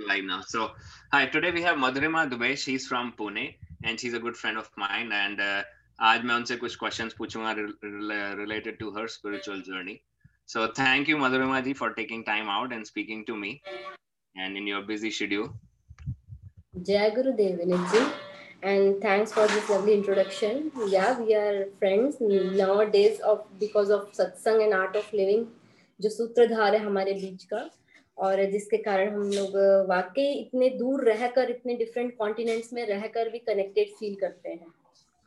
live now. So, hi. Today we have Madhurima Dubey. She's from Pune, and she's a good friend of mine. And uh, आज मैं उनसे कुछ questions पूछूँगा related to her spiritual journey. So, thank you, Madhurima ji, for taking time out and speaking to me, and in your busy schedule. Jai Guru Devinit and thanks for this lovely introduction. Yeah, we are friends nowadays of because of satsang and art of living. जो सूत्रधार है हमारे बीच का और जिसके कारण हम लोग वाकई इतने दूर रहकर इतने डिफरेंट कॉन्टिनेंट्स में रहकर भी कनेक्टेड फील करते हैं।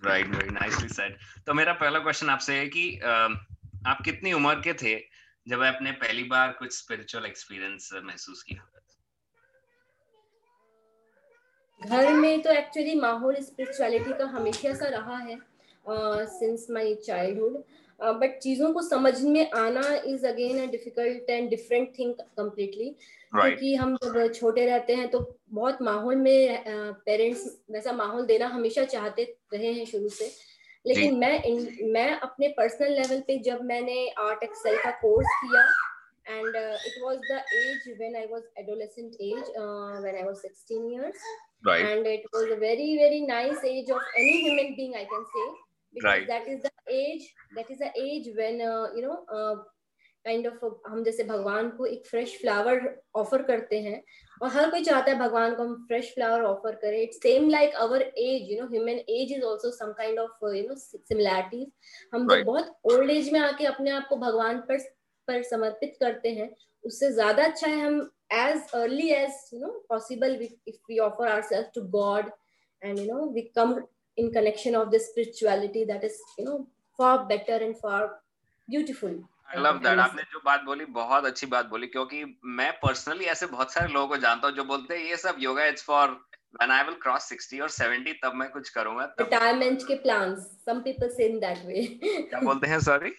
राइट वेरी नाइसली सेड तो मेरा पहला क्वेश्चन आपसे है कि आप कितनी उम्र के थे जब आपने पहली बार कुछ स्पिरिचुअल एक्सपीरियंस महसूस किया? घर में तो एक्चुअली माहौल स्पिरिचुअलिटी का हमेशा सा रहा है सिंस माय चाइल्डहुड बट चीज़ों को समझ में आना is again a difficult and different thing completely क्योंकि हम जब छोटे रहते हैं तो बहुत माहौल में पेरेंट्स वैसा माहौल देना हमेशा चाहते रहे हैं शुरू से। लेकिन मैं मैं अपने पर्सनल लेवल पे जब मैंने आर्ट एक्सेल का कोर्स किया and it was the age when I was adolescent age when I was 16 years right. And it was a very very nice age of any human being i can say. Because right. that is the age that is the age when uh, you know uh, kind of हम जैसे भगवान को एक fresh flower offer करते हैं और हर कोई चाहता है भगवान को हम फ्रेश फ्लावर ऑफ़र करें it's same like our age you know human age is also some kind of you know similarities हम right. बहुत ओल्ड एज में आके अपने आप को भगवान पर पर समर्पित करते हैं उससे ज़्यादा अच्छा है हम as early as you know possible we, if we offer ourselves to god and you know we come in connection of the spirituality that is you know far better and far beautiful. I love that. आपने जो बात बोली बहुत अच्छी बात बोली क्योंकि मैं पर्सनली ऐसे बहुत सारे लोगों को जानता हूँ जो बोलते हैं ये सब yoga it's for when I will cross 60 or 70 तब मैं कुछ करूँगा तब retirement के plans. Some people say in that way. क्या बोलते हैं सॉरी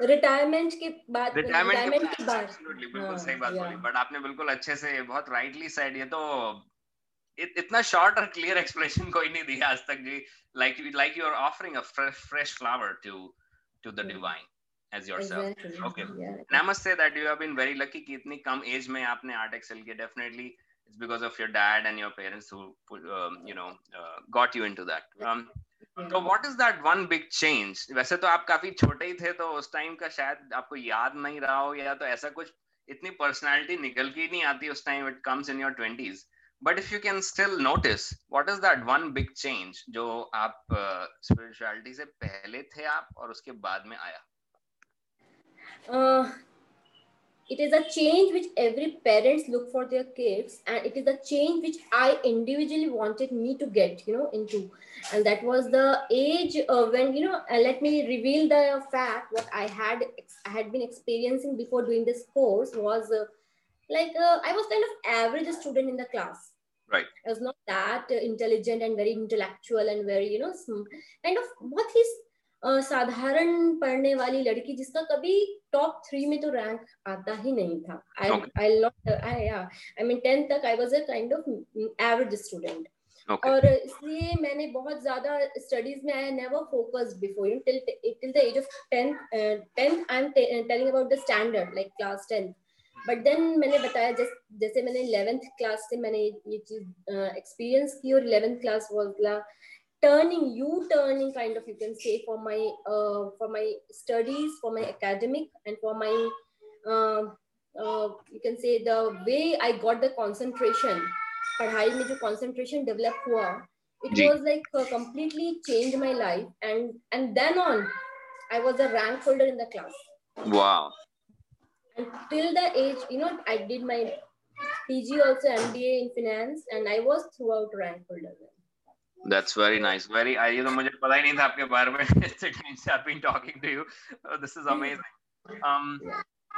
रिटायरमेंट के बाद रिटायरमेंट के बाद. बिल्कुल सही बात बोली बट आपने बिल्कुल अच्छे से बहुत राइटली सेड ये तो इत, इतना शॉर्ट और क्लियर एक्सप्लेनेशन कोई नहीं दिया आज तक जी। Like like you are offering a fresh flower to to the divine as yourself. Exactly. okay. Yeah. and i must say that you have been very lucky कि इतनी कम एज में आपने आर्ट एक्सेल किया। Definitely it's because of your dad and your parents who um, you know uh, got you into that. Um, तो what is that one big change वैसे तो आप काफ़ी छोटे ही थे तो उस टाइम का शायद आपको याद नहीं रहा हो या तो ऐसा कुछ इतनी पर्सनालिटी निकल के नहीं आती उस time it comes in your twenties but if you can still notice what is that one big change जो आप स्पिरिचुअलिटी uh, से पहले थे आप और उसके बाद में आया uh, it is a change which every parents look for their kids and it is a change which i individually wanted me to get you know into and that was the age uh, when you know uh, let me reveal the fact what i had i had been experiencing before doing this course was uh, like uh, i was kind of average student in the class right. I was not that intelligent and very intellectual and very you know kind of what is साधारण पढ़ने वाली लड़की जिसका कभी top three में तो rank आता ही नहीं था। I I not I mean tenth तक I was a kind of average student और इसलिए मैंने बहुत ज़्यादा स्टडीज़ में I never focused before you till till the age of tenth tenth I am telling about the standard like class tenth but then मैंने बताया जैस, जैसे मैंने इलेवेंथ क्लास से मैंने ये चीज एक्सपीरियंस की और eleventh class was turning u turning kind of you can say for my uh, for my studies for my academic and for my uh, uh, you can say the way i got the concentration padhai mein jo concentration develop hua it Ji. was like uh, completely changed my life and and then on i was a rank holder in the class wow and till the age you know i did my pg also mba in finance and i was throughout rank holder That's very nice. Very. I ये तो मुझे पता ही नहीं था आपके बारे में. Since I've been talking to you, oh, this is amazing. Um,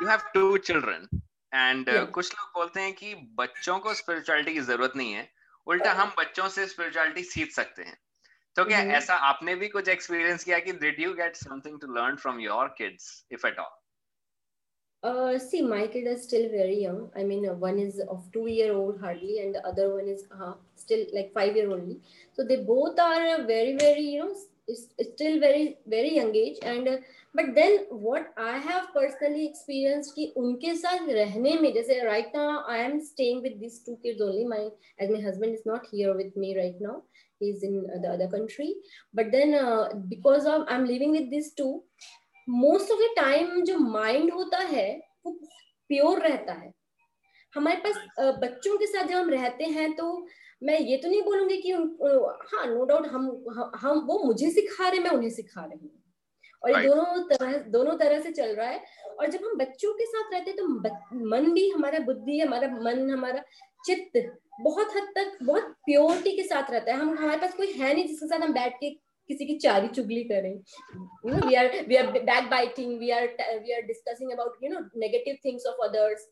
you have two children, and uh, कुछ लोग बोलते हैं कि बच्चों को spirituality की जरूरत नहीं है. उल्टा हम बच्चों से spirituality सीख सकते हैं. तो क्या mm-hmm. ऐसा आपने भी कुछ एक्सपीरियंस किया कि did you get something to learn from your kids, if at all? Uh, see, my kid is still very young. I mean, uh, one is of two year old hardly, and the other one is uh, still like five year old. So they both are very, very, you know, still very, very young age. And uh, but then what I have personally experienced कि उनके साथ रहने में जैसे right now I am staying with these two kids only. My as my husband is not here with me right now. He's in the other country. But then uh, because of I'm living with these two. most of the time जो mind होता है वो pure रहता है। हमारे पास बच्चों के साथ जब हम रहते हैं तो मैं ये तो नहीं बोलूँगी कि हाँ नो डाउट हम हम वो मुझे सिखा रहे मैं उन्हें सिखा रही हूँ। और ये दोनों तरह दोनों तरह से चल रहा है। और जब हम बच्चों के साथ रहते हैं तो मन भी हमारा बुद्धि हमारा मन हमारा चित्त बहुत हद तक बहुत प्योरिटी के साथ रहता है। हम हमारे पास कोई है नहीं जिसके साथ हम बैठ के किसी की चारी चुगली करें you know we are we are backbiting we are we are discussing about you know negative things of others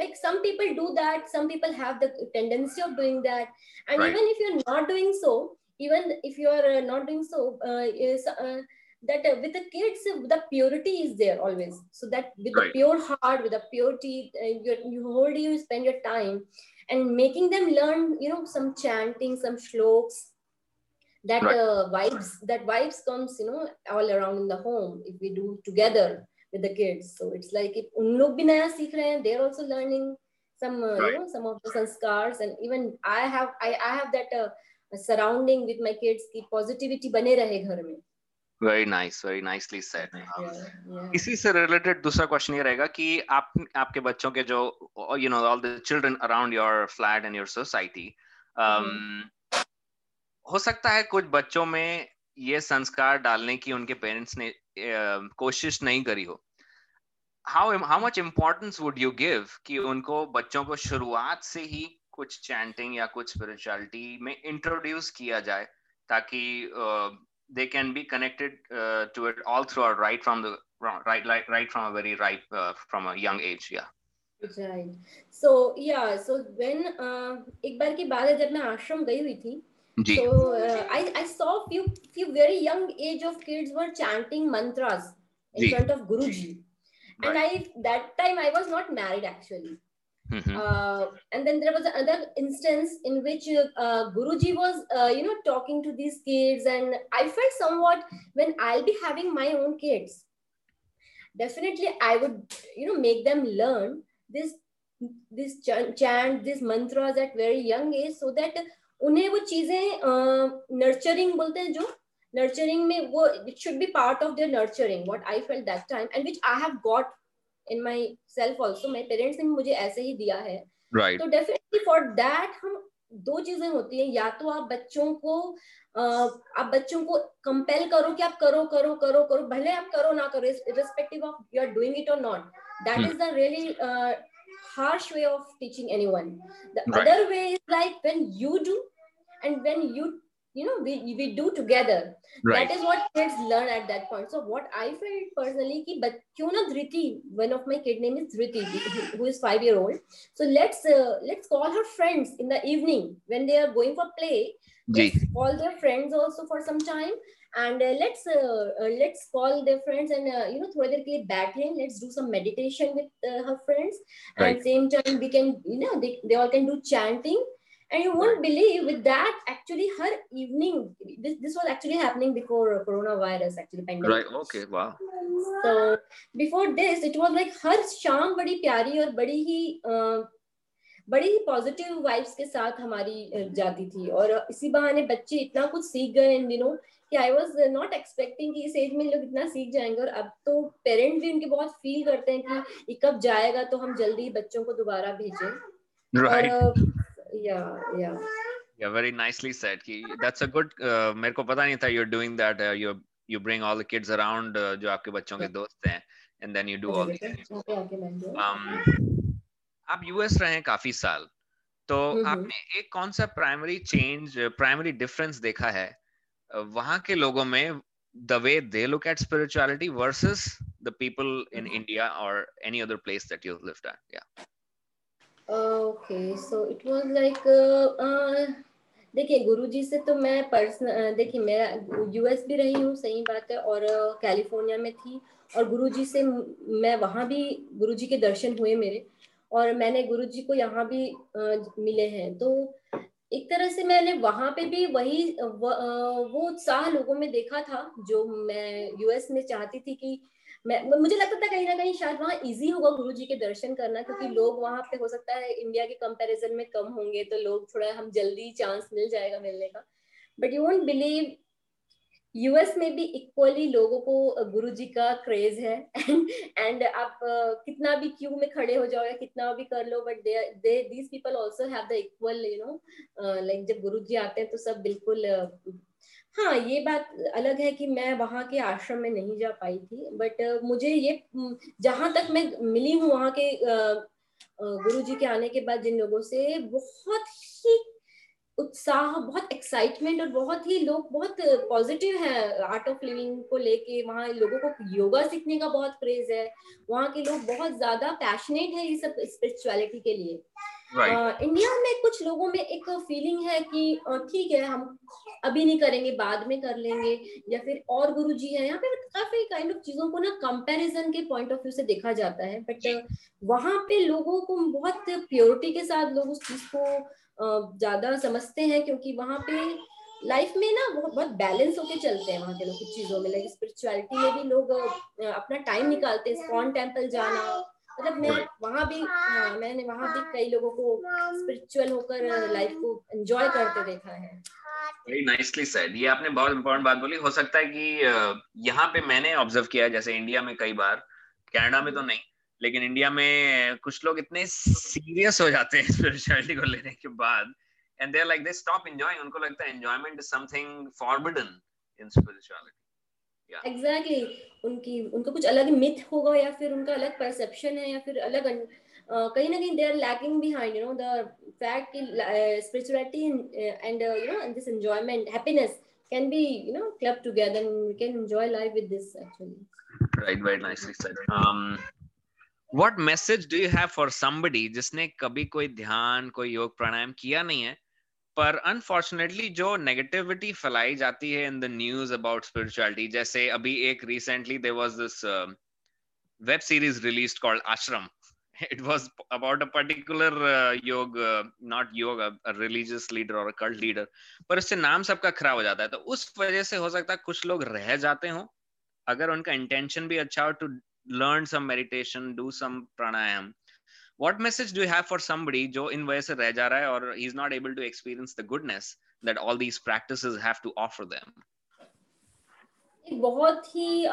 like some people do that some people have the tendency of doing that and right. even if you're not doing so even if you are uh, not doing so uh, is uh, that uh, with the kids the purity is there always so that with right. the pure heart with the purity uh, you, you hold you spend your time and making them learn you know some chanting some shloks that right. uh, vibes that vibes comes you know all around in the home if we do together with the kids so it's like if un log bhi naya seekh rahe hain they're also learning some uh, right. you know some of the sanskars and even i have i, I have that uh, surrounding with my kids ki positivity bane rahe ghar mein very nice very nicely said इसी से related दूसरा question ये रहेगा कि आप आपके बच्चों के जो you know all the children around your flat and your society हो सकता है कुछ बच्चों में ये संस्कार डालने की उनके पेरेंट्स ने कोशिश नहीं करी हो। How how much importance would you give कि उनको बच्चों को शुरुआत से ही कुछ चैंटिंग या कुछ स्पिरिचुअलिटी में इंट्रोड्यूस किया जाए ताकि they can be connected to it all throughout right from the right right right from a very right uh, from a young age yeah. Right. So yeah so एक बार की बात है जब मैं आश्रम गई हुई थी So uh, I, I saw few few very young age of kids were chanting mantras in front of Guruji. And I that time I was not married actually. Mm-hmm. Uh, and then there was another instance in which uh, Guruji was, uh, you know, talking to these kids, and I felt somewhat when I'll be having my own kids, definitely I would, you know, make them learn this, this chant, chant, these mantras at very young age, so that उन्हें वो चीज़ें nurturing बोलते हैं जो nurturing में वो it should be part of their nurturing what I felt that time and which I have got in my self also मेरे parents ने मुझे ऐसे ही दिया है right. तो डेफिनेटली फॉर दैट हम दो चीज़ें होती है या तो आप बच्चों को आप बच्चों को कंपेल करो कि आप करो करो करो करो भले आप करो ना करो irrespective of you are doing it और not that is the really harsh way of teaching anyone the right. other way is like when you do and when you you know we, we do together. Right. that is what kids learn at that point. So what i felt personally ki but kyun na dhriti one of my kid name is dhriti who is 5 year old so let's uh, let's call her friends in the evening when they are going for play. Let's call their friends also for some time. And uh, let's uh, uh, let's call their friends and uh, you know throw their play battling let's do some meditation with uh, her friends. Right. and same time we can you know they, they all can do chanting and you won't believe with that actually her evening this, this was actually happening before coronavirus actually pandemic right okay wow so before this it was like her sham badi pyari और बड़ी ही uh, बड़ी ही positive vibes के साथ हमारी जाती थी और इसी बहाने बच्चे इतना कुछ सीख गए इन दिनों कि आई वाज नॉट एक्सपेक्टिंग कि इस एज में लोग इतना सीख जाएँगे और अब तो पेरेंट भी उनके बहुत फील करते हैं कि ये कब जाएगा तो हम जल्दी बच्चों को दोबारा भेजें right. और yeah yeah yeah very nicely said that's a good uh, मेरे को पता नहीं था you're doing that uh, you you bring all the kids around uh, जो आपके बच्चों के दोस्त हैं and then you do all these um आप यूएस रहे हैं काफ़ी साल तो आपने एक कौन सा प्राइमरी चेंज प्राइमरी डिफरेंस देखा है वहाँ के लोगों में the way they look at spirituality versus the people in India or any other place that you've lived at. Yeah. It was like uh, uh, देखिए गुरुजी से तो मैं पर्सनल देखिए मैं यूएस भी रही हूँ सही बात है और कैलिफ़ोर्निया में थी और गुरुजी से मैं वहाँ भी गुरुजी के दर्शन हुए मेरे और मैंने गुरुजी को यहाँ भी मिले हैं। तो एक तरह से मैंने वहाँ पे भी वही वो उत्साह लोगों में देखा था जो मैं यूएस में चाहती थी कि मैं मुझे लगता था कहीं ना कहीं शायद वहाँ इजी होगा गुरु जी के दर्शन करना क्योंकि लोग वहाँ पे हो सकता है इंडिया के कंपैरिजन में कम होंगे तो लोग थोड़ा हम जल्दी चांस मिल जाएगा मिलने का। But you won't believe US में भी इक्वली लोगों को गुरु जी का क्रेज है। एंड आप कितना भी क्यू में खड़े हो जाओ या कितना भी कर लो but they these people also have the equal you know like जब गुरु जी आते हैं तो सब बिल्कुल हाँ ये बात अलग है कि मैं वहाँ के आश्रम में नहीं जा पाई थी बट मुझे ये जहाँ तक मैं मिली हूँ वहाँ के गुरु जी के आने के बाद जिन लोगों से, बहुत ही उत्साह, बहुत एक्साइटमेंट और बहुत ही लोग बहुत पॉजिटिव है आर्ट ऑफ़ लिविंग को लेके, वहाँ लोगों को योगा सीखने का बहुत क्रेज है, वहाँ के लोग बहुत ज़्यादा पैशनेट है ये सब स्पिरिचुअलिटी के लिए। Right. uh, में कुछ लोगों में एक फीलिंग है कि ठीक है हम अभी नहीं करेंगे बाद में कर लेंगे या फिर और गुरु जी है। यहाँ पे काफ़ी काइंड ऑफ़ चीज़ों को ना कंपैरिजन के पॉइंट ऑफ़ व्यू से देखा जाता है। बट वहाँ पे लोगों को बहुत प्योरिटी के साथ लोग उस चीज़ को ज़्यादा समझते हैं क्योंकि वहाँ पे लाइफ में ना बहुत बहुत बैलेंस होके चलते हैं वहाँ के लोग कुछ चीज़ों में। लाइक स्पिरिचुअलिटी में भी लोग अपना टाइम निकालते हैं। स्कॉन टेंपल जाना मतलब मैं वहाँ भी हाँ, मैंने वहाँ भी कई लोगों को स्पिरिचुअल होकर लाइफ को एंजॉय करते देखा है। वेरी नाइसली सेड ये आपने बहुत इंपॉर्टेंट बात बोली। हो सकता है कि यहाँ पे मैंने ऑब्ज़र्व किया जैसे इंडिया में कई बार कनाडा में तो नहीं लेकिन इंडिया में कुछ लोग इतने सीरियस हो जाते हैं स्पिरिचुअलिटी को लेने के बाद and they are like they stop enjoying उनको लगता है enjoyment is something forbidden in spirituality exactly उनकी उनका कुछ अलग मिथ होगा या फिर उनका अलग परसेप्शन है या फिर अलग कहीं ना कहीं they are lacking behind you know the fact कि spirituality and you know this enjoyment happiness can be you know club together we can enjoy life with this actually right very nicely said um what message do you have for somebody जिसने कभी कोई ध्यान कोई योग प्राणायाम किया नहीं है पर अनफॉर्चुनेटली जो नेगेटिविटी फैलाई जाती है in the news about spirituality जैसे अभी एक recently there was this web series released called Ashram was about a particular uh, yog not yog leader or a cult leader पर इससे नाम सबका खराब हो जाता है। तो उस वजह से हो सकता है कुछ लोग रह जाते हो। अगर उनका इंटेंशन भी अच्छा हो to learn some meditation do some pranayama what message do you have for somebody जो इन वजह से रह जा रहा है और he is not able to experience the goodness that all these practices have to offer them एक बहुत ही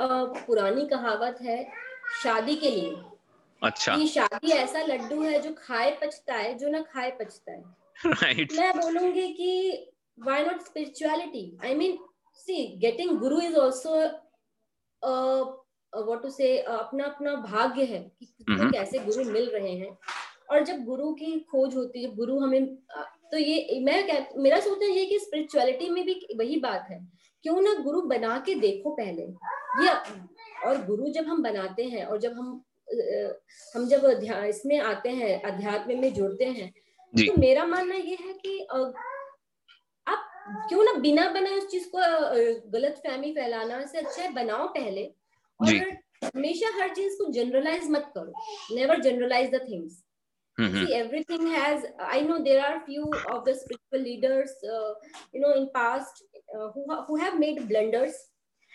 पुरानी कहावत है शादी के लिए अच्छा कि शादी ऐसा लड्डू है जो खाए पचता है जो ना खाए पचता है right. मैं बोलूंगी कि why not spirituality i mean see getting guru is also a what to say अपना अपना भाग्य है कि mm-hmm. कैसे गुरु मिल रहे हैं। और जब गुरु की खोज होती है गुरु हमें तो ये मैं क्या मेरा सोचना ये कि स्पिरिचुअलिटी में भी वही बात है। क्यों ना गुरु बना के देखो पहले। ये और गुरु जब हम बनाते हैं और जब हम हम जब इसमें आते हैं अध्यात्म में जुड़ते हैं तो मेरा मानना ये है कि आप क्यों ना बिना बनाए उस चीज़ को गलत फहमी फैलाना से अच्छा है बनाओ पहले। और हमेशा हर चीज को जनरलाइज मत करो never generalise the things Mm-hmm. See, everything has. I know there are few of the spiritual leaders, uh, you know, in past uh, who ha- who have made blunders,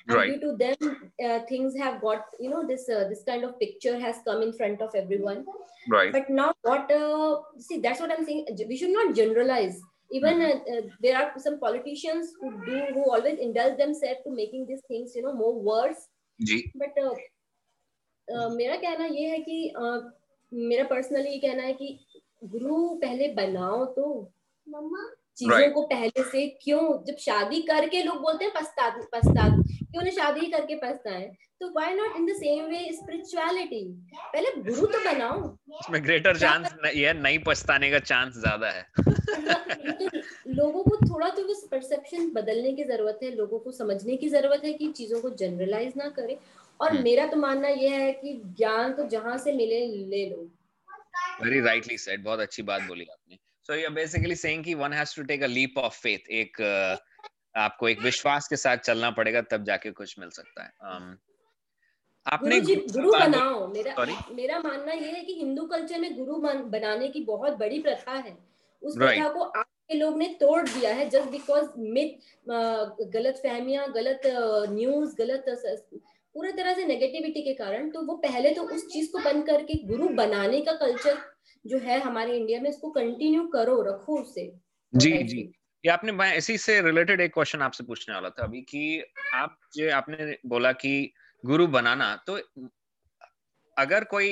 and right. due to them, uh, things have got you know this uh, this kind of picture has come in front of everyone. Right. But now, what? Uh, see, that's what I'm saying. We should not generalize. Even mm-hmm. uh, there are some politicians who do who always indulge themselves to making these things you know more worse ji. But uh, uh, मेरा कहना ये है कि uh, मेरा personally ये कहना है कि गुरु पहले बनाओ तो चीज़ों right. को पहले से क्यों जब शादी करके लोग बोलते हैं पछता पछता क्यों ना शादी करके पछताए तो why not in the same way spirituality पहले गुरु तो बनाओ। इसमें ग्रेटर चांस ये नहीं पछताने का चांस ज़्यादा है। लोगों को थोड़ा तो बस परसेप्शन बदलने की ज़रूरत है लोगों को समझने की ज़रूरत है कि चीज़ों को जनरलाइज ना करें। और hmm. मेरा तो मानना यह है कि ज्ञान तो जहाँ से मिले ले लो। वेरी राइटली सेड बहुत अच्छी बात बोली आपने। So you're basically saying कि one has to take a leap of faith एक uh, आपको एक विश्वास के साथ चलना पड़ेगा तब जाके कुछ मिल सकता है। Um, आपने गुरु, गुरु बनाओ। मेरा Sorry? मेरा मानना ये है कि हिंदू कल्चर में गुरु बनाने की बहुत बड़ी प्रथा है। उस right. प्रथा को आज के लोग ने तोड़ दिया है जस्ट बिकॉज़ मिथ गलत फहमियाँ गलत न्यूज़ गलत पूरे तरह से नेगेटिविटी के कारण तो वो पहले तो उस चीज़ को बंद करके गुरु बनाने का कल्चर जो है हमारे इंडिया में इसको कंटिन्यू करो रखो उसे। जी जी। ये आपने मैं इसी से रिलेटेड एक क्वेश्चन आपसे पूछने वाला था अभी कि आप जो आपने बोला कि गुरु बनाना तो अगर कोई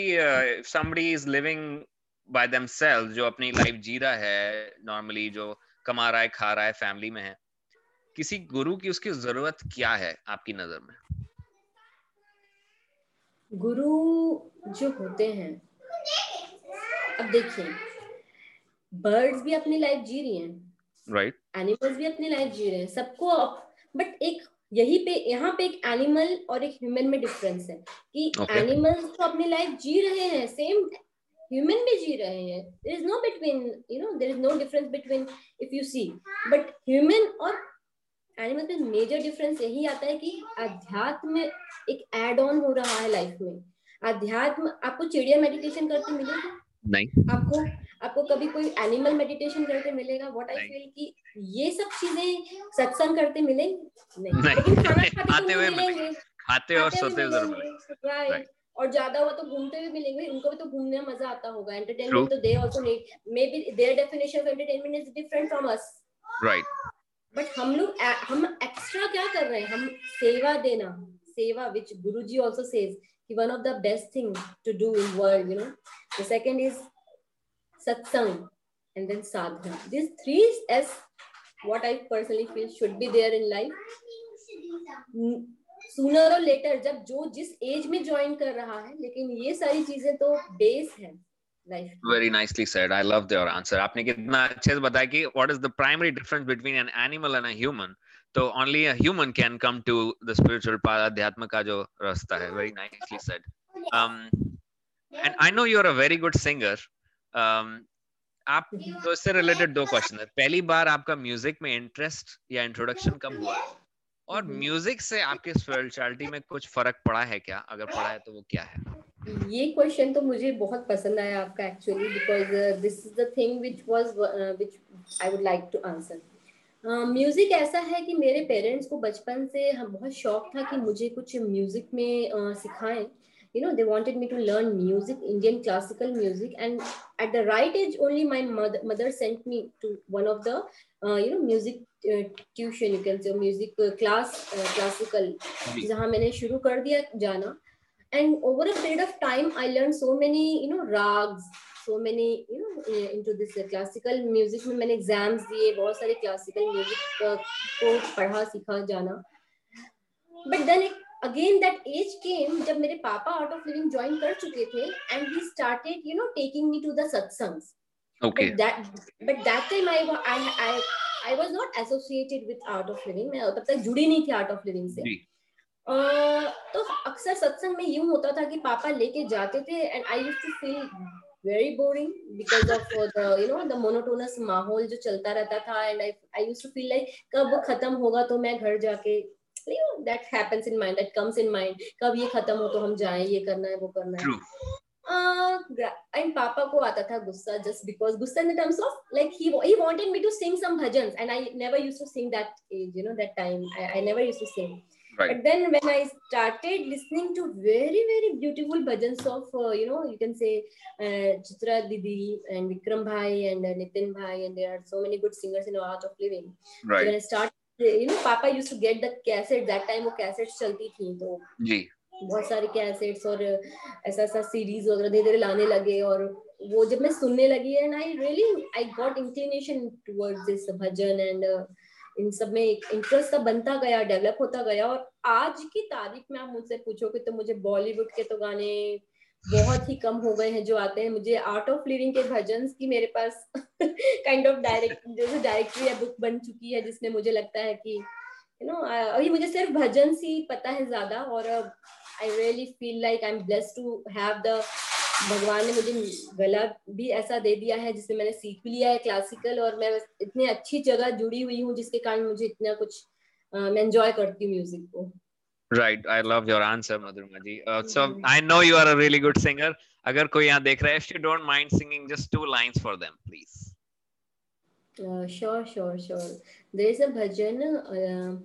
somebody is living by themselves जो अपनी लाइफ जी रहा है नॉर्मली जो कमा रहा है खा रहा है फैमिली में है किसी गुरु की उसकी ज़रूरत क्या है आपकी नज़र में गुरु जो होते हैं अब देखिए बर्ड्स भी अपनी लाइफ जी रही हैं राइट right. एनिमल्स भी अपनी लाइफ जी रहे हैं सबको बट एक यही पे यहाँ पे एक एनिमल और एक ह्यूमन में डिफरेंस है कि एनिमल्स okay. तो अपनी लाइफ जी रहे हैं सेम ह्यूमन भी जी रहे हैं there is no between you know there is no difference between if you see but human और एनिमल में मेजर डिफरेंस यही आता है कि अध्यात्म एक एड ऑन हो रहा है लाइफ में। अध्यात्म आपको चिड़िया मेडिटेशन करते मिलेगा? नहीं। आपको आपको कभी कोई एनिमल मेडिटेशन करते मिलेगा? व्हाट आई फील कि ये सब चीज़ें सत्संग करते मिलेंगे? नहीं, नहीं। लेकिन खाना खाते हुए मिलेंगे। खाते और सोते हुए राइट और ज़्यादा हुआ तो घूमते हुए मिलेंगे उनको भी तो घूमने में मज़ा आता होगा। एंटरटेनमेंट तो they also need may be their definition of entertainment is different from us right but हम लोग हम एक्स्ट्रा क्या कर रहे हैं? हम सेवा देना सेवा विच गुरुजी आल्सो सेज कि one of the best thing to do in world you know. The second is satsang and then sadhana. These three s what i personally feel should be there in life. Sooner और later जब जो जिस as में join कर रहा है लेकिन ये सारी चीज़ें तो बेस है Very nicely said. I love your answer. आपने कितना अच्छे से बताया कि what is the primary difference between an animal and a human? तो only a human can come to the spiritual path. अध्यात्म का जो रास्ता है. Very nicely said. Um, and I know you're a very good singer. Um, आप तो इससे related दो क्वेश्चन है पहली बार आपका म्यूज़िक में इंटरेस्ट या इंट्रोडक्शन कब हुआ और म्यूज़िक हम्म। से आपके स्पिरिचुअलिटी में कुछ फ़र्क पड़ा है क्या? अगर पड़ा है तो वो क्या है? ये क्वेश्चन तो मुझे बहुत पसंद आया आपका actually because this is the thing which was which I would like to answer music ऐसा है कि मेरे पेरेंट्स को बचपन से हम बहुत शौक था कि मुझे कुछ म्यूज़िक में uh, सिखाएँ। you know they wanted me to learn music indian classical music and at the right age only my mother, mother sent me to one of the uh, you know music tuition you can say music class classical जहाँ मैंने शुरू कर दिया जाना and over a period of time i learned so many you know rags so many you know into this uh, classical music में मैंने exams दिए बहुत सारे क्लासिकल म्यूजिक uh, को पढ़ा सीखा जाना but then again that age came जब मेरे पापा आउट ऑफ़ लिविंग ज्वाइन कर चुके थे and he started you know taking me to the satsangs okay. but that but that time i i i I was not associated with Art of Living मैं तब तक जुड़ी नहीं थी Art of Living से। uh, तो अक्सर सत्संग में यूँ होता था कि पापा लेके जाते थे and I use to feel very boring because of the you know the monotonous माहौल जो चलता रहता था and I I use to feel like कब खत्म होगा तो मैं घर जाके That happens in mind that comes in mind कब ये खत्म हो तो हम जाएं ये करना है वो करना है एंड पापा को आता था गुस्सा जस्ट बिकॉज गुस्सा in terms of like he he wanted me to sing some bhajans and I never used to sing that as you know that time I never used to sing Right. But then when I started listening to very very beautiful bhajans of uh, you know you can say uh, Chitra Didi and Vikram Bhai and uh, Nitin Bhai and there are so many good singers in Art of Living. Right. So when I started You know Papa used to get the cassette that time वो cassettes चलती थी तो जी। बहुत सारे cassettes और ऐसा ऐसा series वगैरह धीरे धीरे लाने लगे और वो जब मैं सुनने लगी and I really I got inclination towards this bhajan and इन सब में एक इंटरेस्ट बनता गया डेवलप होता गया और आज की तारीख में आप मुझसे पूछोगे तो मुझे बॉलीवुड के तो गाने बहुत ही कम हो गए हैं जो आते हैं। मुझे आर्ट ऑफ़ लिविंग के भजन की मेरे पास काइंड ऑफ़ डायरेक्ट जैसे डायरेक्टरी या बुक बन चुकी है जिसमें मुझे लगता है कि यू नो अभी मुझे सिर्फ़ भजन ही पता है ज़्यादा और I really feel like I'm blessed to have the, भगवान ने मुझे गला भी ऐसा दे दिया है जिसमें मैंने सीख भी लिया है क्लासिकल और मैं इतनी अच्छी जगह जुड़ी हुई हूँ, जिसके कारण मुझे इतना कुछ मैं एंजॉय करती हूँ म्यूज़िक को। Right, I love your answer, Madhurima ji. Uh, so I know you are a really good singer. अगर कोई यहाँ देख रहा है, if you don't mind singing just two lines for them, please. Uh, sure, sure, sure. There is a bhajan uh,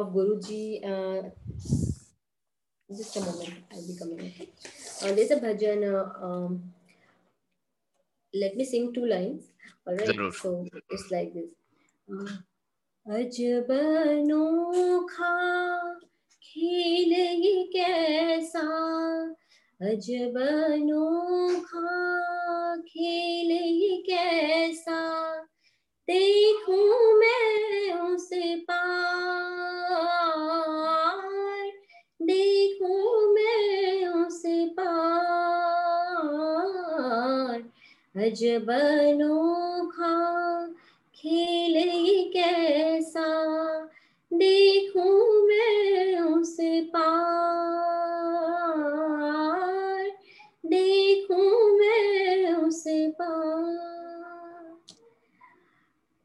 of Guruji. Uh, just a moment i'll be coming okay uh, there's a bhajan uh, um, let me sing two lines all right Zarur. so it's like this अजब अनोखा खेल ये कैसा, अजब अनोखा खेल ये कैसा। देखूँ मैं उसे पार, देखूँ मैं उसे पार, अजब अनोखा खेल ये कैसा। देखूँ उसे पार देखूँ मैं उसे पार।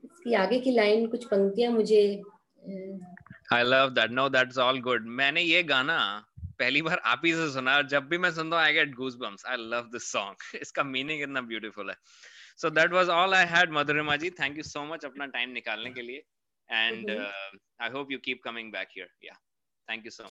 इसकी आगे की लाइन कुछ पंक्तियाँ मुझे I love that no that's all good मैंने ये गाना पहली बार आप ही से सुना जब भी मैं सुनता हूँ I get goosebumps I love this song इसका मीनिंग इतना ब्यूटीफुल है। So that was all I had Madhurima ji thank you so much अपना टाइम निकालने के लिए। And I hope you keep coming back here या थैंक यू सो